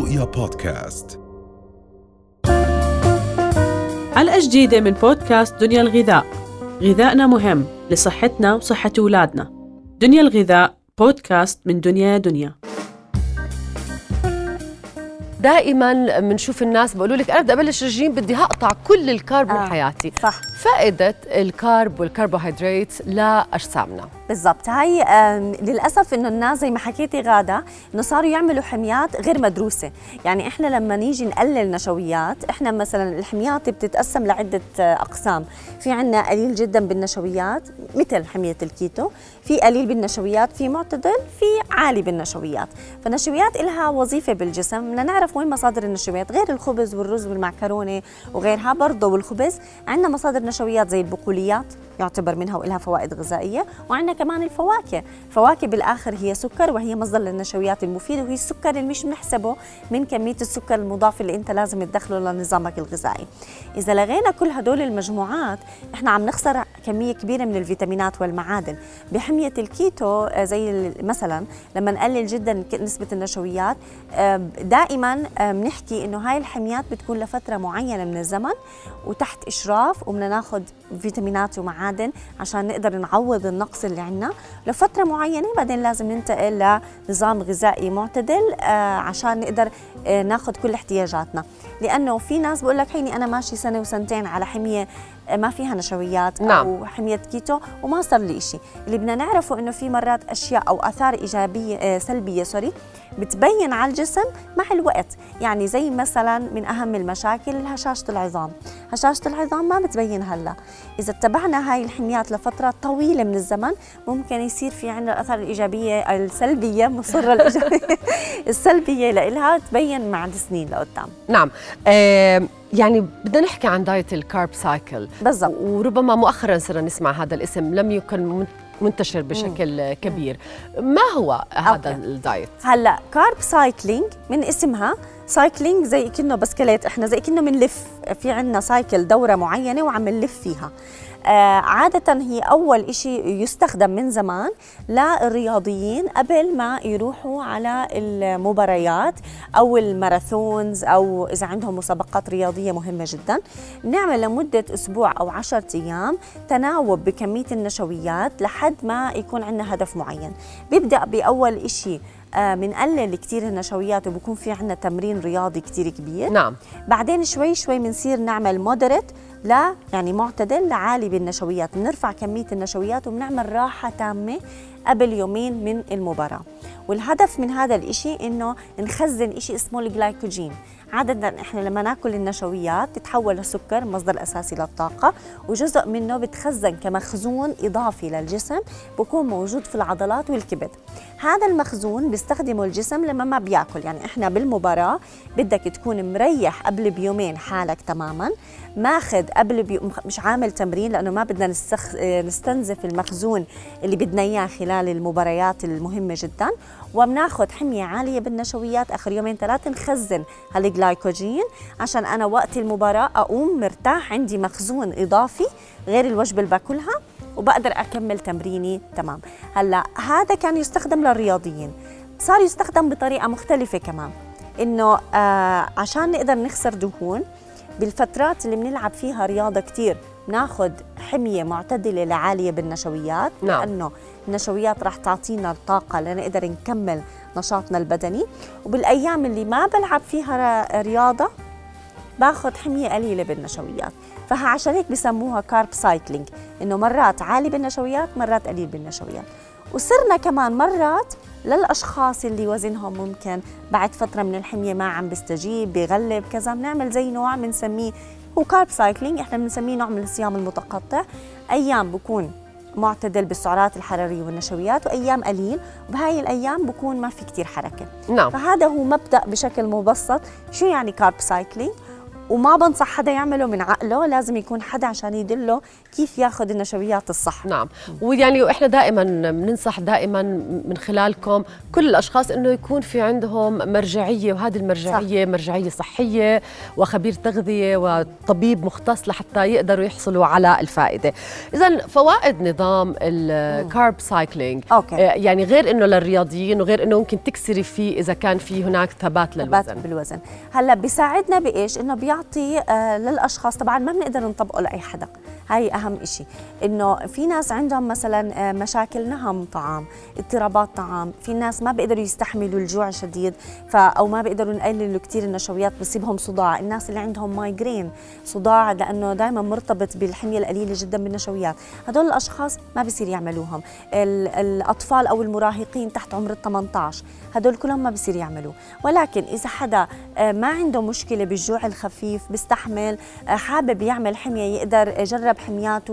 رؤيا بودكاست. حلقة جديدة من بودكاست دنيا الغذاء. غذائنا مهم لصحتنا وصحة أولادنا. دنيا الغذاء بودكاست من دنيا دنيا. دائما بنشوف الناس بيقولوا لك أنا بدي أبلش رجيم بدي هقطع كل الكارب من آه، حياتي. صح. فائدة الكارب والكربوهيدرات لاجسامنا بالضبط. هاي للأسف إنه الناس زي ما حكيتي غادة إنه صاروا يعملوا حميات غير مدروسة. يعني إحنا لما نيجي نقلل نشويات إحنا مثلا الحميات بتتقسم لعدة آه، أقسام. في عنا قليل جدا بالنشويات مثل حمية الكيتو في قليل بالنشويات في معتدل في عالي بالنشويات. فالنشويات لها وظيفة بالجسم. بدنا نعرف وين مصادر النشويات غير الخبز والرز والمعكرونة وغيرها برضه والخبز. عندنا مصادر نشويات زي البقوليات. يعتبر منها ولها فوائد غذائية وعندنا كمان الفواكه. الفواكه بالآخر هي سكر وهي مصدر للنشويات المفيده وهي السكر اللي مش بنحسبه من كمية السكر المضاف اللي أنت لازم تدخله لنظامك الغذائي. إذا لغينا كل هدول المجموعات إحنا عم نخسر كمية كبيرة من الفيتامينات والمعادن. بحمية الكيتو آه، زي مثلا لما نقلل جدا نسبة النشويات دائما بنحكي إنه هاي الحميات بتكون لفترة معينة من الزمن وتحت إشراف وبدنا ناخذ فيتامينات ومعادن عشان نقدر نعوض النقص اللي عندنا. لفترة معينة بعدين لازم ننتقل لنظام غذائي معتدل آه، عشان نقدر آه، ناخذ كل احتياجاتنا. لأنه في ناس بقول لك هيني أنا ماشي سنة وسنتين على حمية ما فيها نشويات. نعم. أو حمية كيتو وما صار لي شيء اللي بدنا نعرفه إنه في مرات أشياء أو آثار إيجابية آه، سلبية sorry بتبين على الجسم مع الوقت. يعني زي مثلا من أهم المشاكل هشاشه العظام. هشاشة العظام ما بتبين هلأ. إذا اتبعنا هاي الحميات لفترة طويلة من الزمن ممكن يصير في عندنا الأثار الإيجابية السلبية مصرة الإيجابية السلبية لإلها تبين مع السنين لقدام. نعم. يعني بدنا نحكي عن دايت ال carb cycle بالضبط. وربما مؤخرا صرنا نسمع هذا الاسم لم يكن من- منتشر بشكل كبير. ما هو هذا أوكي. الدايت هلأ carb cycling من اسمها cycling زي كأنه بسكليت إحنا زي كأنه بنلف في عندنا cycle دورة معينة وعم نلف فيها. آه عادة هي أول إشي يستخدم من زمان للرياضيين قبل ما يروحوا على المباريات أو ال marathons أو إذا عندهم مسابقات رياضية مهمة جدا. نعمل لمدة أسبوع أو عشرة أيام تناوب بكمية النشويات لحد ما يكون عندنا هدف معين. بيبدأ بأول آه، بنقلل كتير النشويات وبكون في عنا تمرين رياضي كتير كبير. نعم. بعدين شوي شوي بنصير نعمل مودريت لا يعني معتدل لعالي بالنشويات. بنرفع كمية النشويات وبنعمل راحة تامة قبل يومين من المباراة. والهدف من هذا الإشي إنه نخزن إشي اسمه الجلايكوجين. عادة إحنا لما نأكل النشويات تتحول لسكر مصدر أساسي للطاقة وجزء منه بتخزن كمخزون إضافي للجسم بكون موجود في العضلات والكبد. هذا المخزون بيستخدمه الجسم لما ما بيأكل. يعني إحنا بالمباراة بدك تكون مريح قبل بيومين حالك تماما. ماخذ قبل بيوم مش عامل تمرين لأنه ما بدنا نستخ... نستنزف المخزون اللي بدنا إياه خلال المباريات المهمة جدا. وبناخذ حمية عالية بالنشويات آخر يومين ثلاثة نخزن هالجلايكوجين عشان أنا وقت المباراة أقوم مرتاح عندي مخزون إضافي غير الوجبة اللي باكلها وبقدر أكمل تمريني تمام. هلأ هذا كان يستخدم للرياضيين. صار يستخدم بطريقة مختلفة كمان إنه آه عشان نقدر نخسر دهون بالفترات اللي بنلعب فيها رياضة كتير ناخد حمية معتدلة لعالية بالنشويات نعم. لأنه النشويات رح تعطينا الطاقة لنقدر نكمل نشاطنا البدني. وبالأيام اللي ما بلعب فيها ر- رياضة باخد حمية قليلة بالنشويات. فعشان هيك بسموها carb cycling إنه مرات عالي بالنشويات مرات قليل بالنشويات. وصرنا كمان مرات للأشخاص اللي وزنهم ممكن بعد فترة من الحمية ما عم بيستجيب بيغلب كذا بنعمل زي نوع بنسميه هو carb cycling إحنا بنسميه نوع من الصيام المتقطع. أيام بكون معتدل بالسعرات الحرارية والنشويات وأيام قليل. وبهاي الأيام بكون ما في كتير حركة. نعم. فهذا هو مبدأ بشكل مبسط. شو يعني carb cycling؟ وما بنصح حدا يعمله من عقله لازم يكون حدا عشان يدله كيف ياخذ النشويات الصح. نعم. ويعني إحنا دائما بننصح دائما من خلالكم كل الأشخاص إنه يكون في عندهم مرجعية وهذه المرجعية صح. مرجعية صحية وخبير تغذية وطبيب مختص لحتى يقدروا يحصلوا على الفائدة. اذا فوائد نظام ال carb cycling يعني غير إنه للرياضيين وغير إنه ممكن تكسري فيه إذا كان في هناك ثبات للوزن. ثبات بالوزن. هلأ بيساعدنا بإيش؟ إنه بيعطي آه للأشخاص. طبعا ما بنقدر نطبقه لأي حدا. هاي أهم شيء إنه في ناس عندهم مثلا آه، مشاكل نهم طعام اضطرابات طعام. في ناس ما بيقدروا يستحملوا الجوع شديد ف أو ما بيقدروا يقللوا كثير النشويات بصيبهم صداع. الناس اللي عندهم migraine صداع لأنه دائما مرتبط بالحمية القليلة جدا بالنشويات هدول الأشخاص ما بصير يعملوهم. الأطفال أو المراهقين تحت عمر ال 18 هدول كلهم ما بصير يعملوه ولكن إذا حدا آه، ما عنده مشكلة بالجوع الخفيف بيستحمل آه، حابب يعمل حمية يقدر يجرب حميات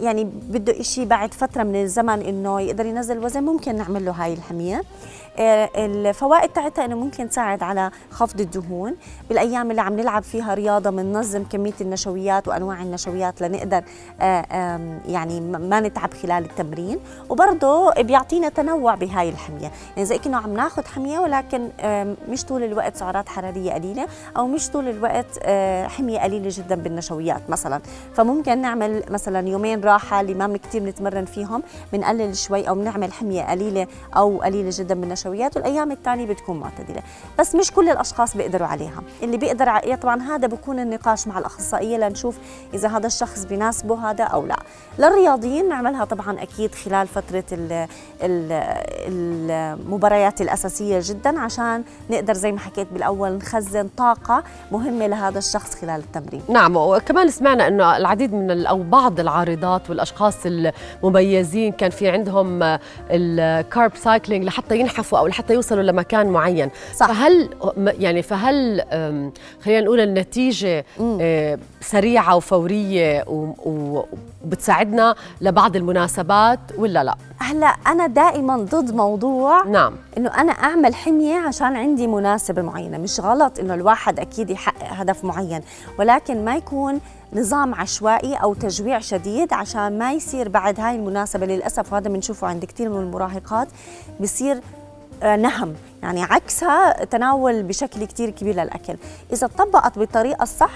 يعني بده إشي بعد فترة من الزمن إنه يقدر ينزل وزن ممكن نعمل له هاي الحمية. آه، الفوائد تاعتها إنه ممكن تساعد على خفض الدهون. بالأيام اللي عم نلعب فيها رياضة بننظم كمية النشويات وأنواع النشويات لنقدر آه، يعني ما نتعب خلال التمرين. وبرضه بيعطينا تنوع بهاي الحمية. يعني زي كأنه عم ناخذ حمية ولكن مش طول الوقت سعرات حرارية قليلة أو مش طول الوقت آه، حمية قليلة جدا بالنشويات مثلا. فممكن نعمل مثلا يومين راحة اللي ما كثير نتمرن فيهم بنقلل شوي أو بنعمل حمية قليلة أو قليلة جدا بالنشويات النشويات والأيام الثانية بتكون معتدلة. بس مش كل الأشخاص بيقدروا عليها. اللي بيقدر طبعا هذا بكون النقاش مع الأخصائية لنشوف إذا هذا الشخص بيناسبه هذا أو لا. للرياضيين نعملها طبعا أكيد خلال فترة المباريات الأساسية جدا عشان نقدر زي ما حكيت بالأول نخزن طاقة مهمة لهذا الشخص خلال التمرين. نعم وكمان سمعنا إنه العديد من أو بعض العارضات والأشخاص المميزين. كان في عندهم ال carb cycling لحتى ينحفوا أو لحتى يوصلوا لمكان معين. صح. فهل يعني فهل خلينا نقول النتيجة آه، سريعة وفورية وبتساعدنا لبعض المناسبات ولا لا؟ هلا أنا دائما ضد موضوع نعم. إنه أنا أعمل حمية عشان عندي مناسبة معينة مش غلط إنه الواحد أكيد يحقق هدف معين ولكن ما يكون نظام عشوائي أو تجويع شديد عشان ما يصير بعد هاي المناسبة. للأسف وهذا بنشوفه عند كثير من المراهقات بصير آه، نهم يعني عكسها تناول بشكل كتير كبير للأكل. إذا طبقت بالطريقة الصح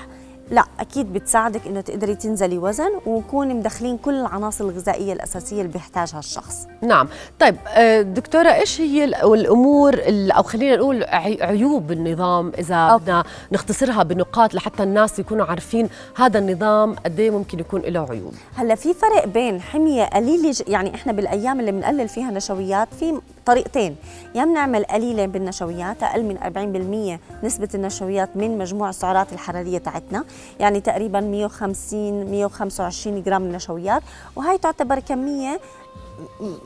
لا أكيد بتساعدك إنه تقدري تنزلي وزن وكوني مدخلين كل العناصر الغذائية الأساسية اللي بيحتاجها الشخص. نعم. طيب آه، دكتورة إيش هي الأمور أو خلينا نقول عيوب النظام إذا بدنا نختصرها بنقاط لحتى الناس يكونوا عارفين هذا النظام قد إيه ممكن يكون له عيوب؟ هلأ في فرق بين حمية قليله يعني إحنا بالأيام اللي بنقلل فيها نشويات في طريقتين. يا بنعمل قليله بالنشويات أقل من 40% نسبة النشويات من مجموع السعرات الحرارية تاعتنا يعني تقريبا 150 125 جرام نشويات وهي تعتبر كمية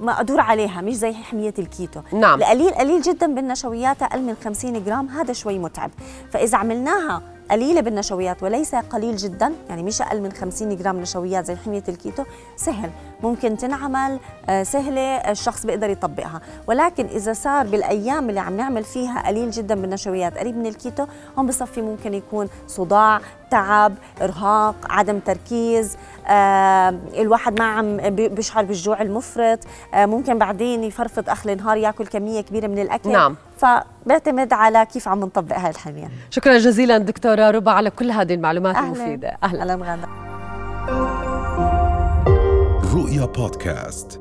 مقدور عليها مش زي حمية الكيتو. نعم. القليل قليل جدا بالنشويات أقل من 50 جرام هذا شوي متعب. فإذا عملناها قليلة بالنشويات وليس قليل جدا. يعني مش أقل من 50 جرام نشويات زي حمية الكيتو سهل. ممكن تنعمل آه، سهلة الشخص بيقدر يطبقها. ولكن إذا صار بالأيام اللي عم نعمل فيها قليل جدا بالنشويات قريب من الكيتو هون بصير في ممكن يكون صداع تعب إرهاق عدم تركيز آه الواحد ما عم بيشعر بالجوع المفرط آه ممكن بعدين يفرفط اخر النهار ياكل كمية كبيرة من الأكل. نعم. فبيعتمد على كيف عم نطبق هاي الحمية. شكرا جزيلا دكتورة ربا على كل هذه المعلومات أهلاً. المفيدة. أهلا. أهلا غاده رؤيا بودكاست.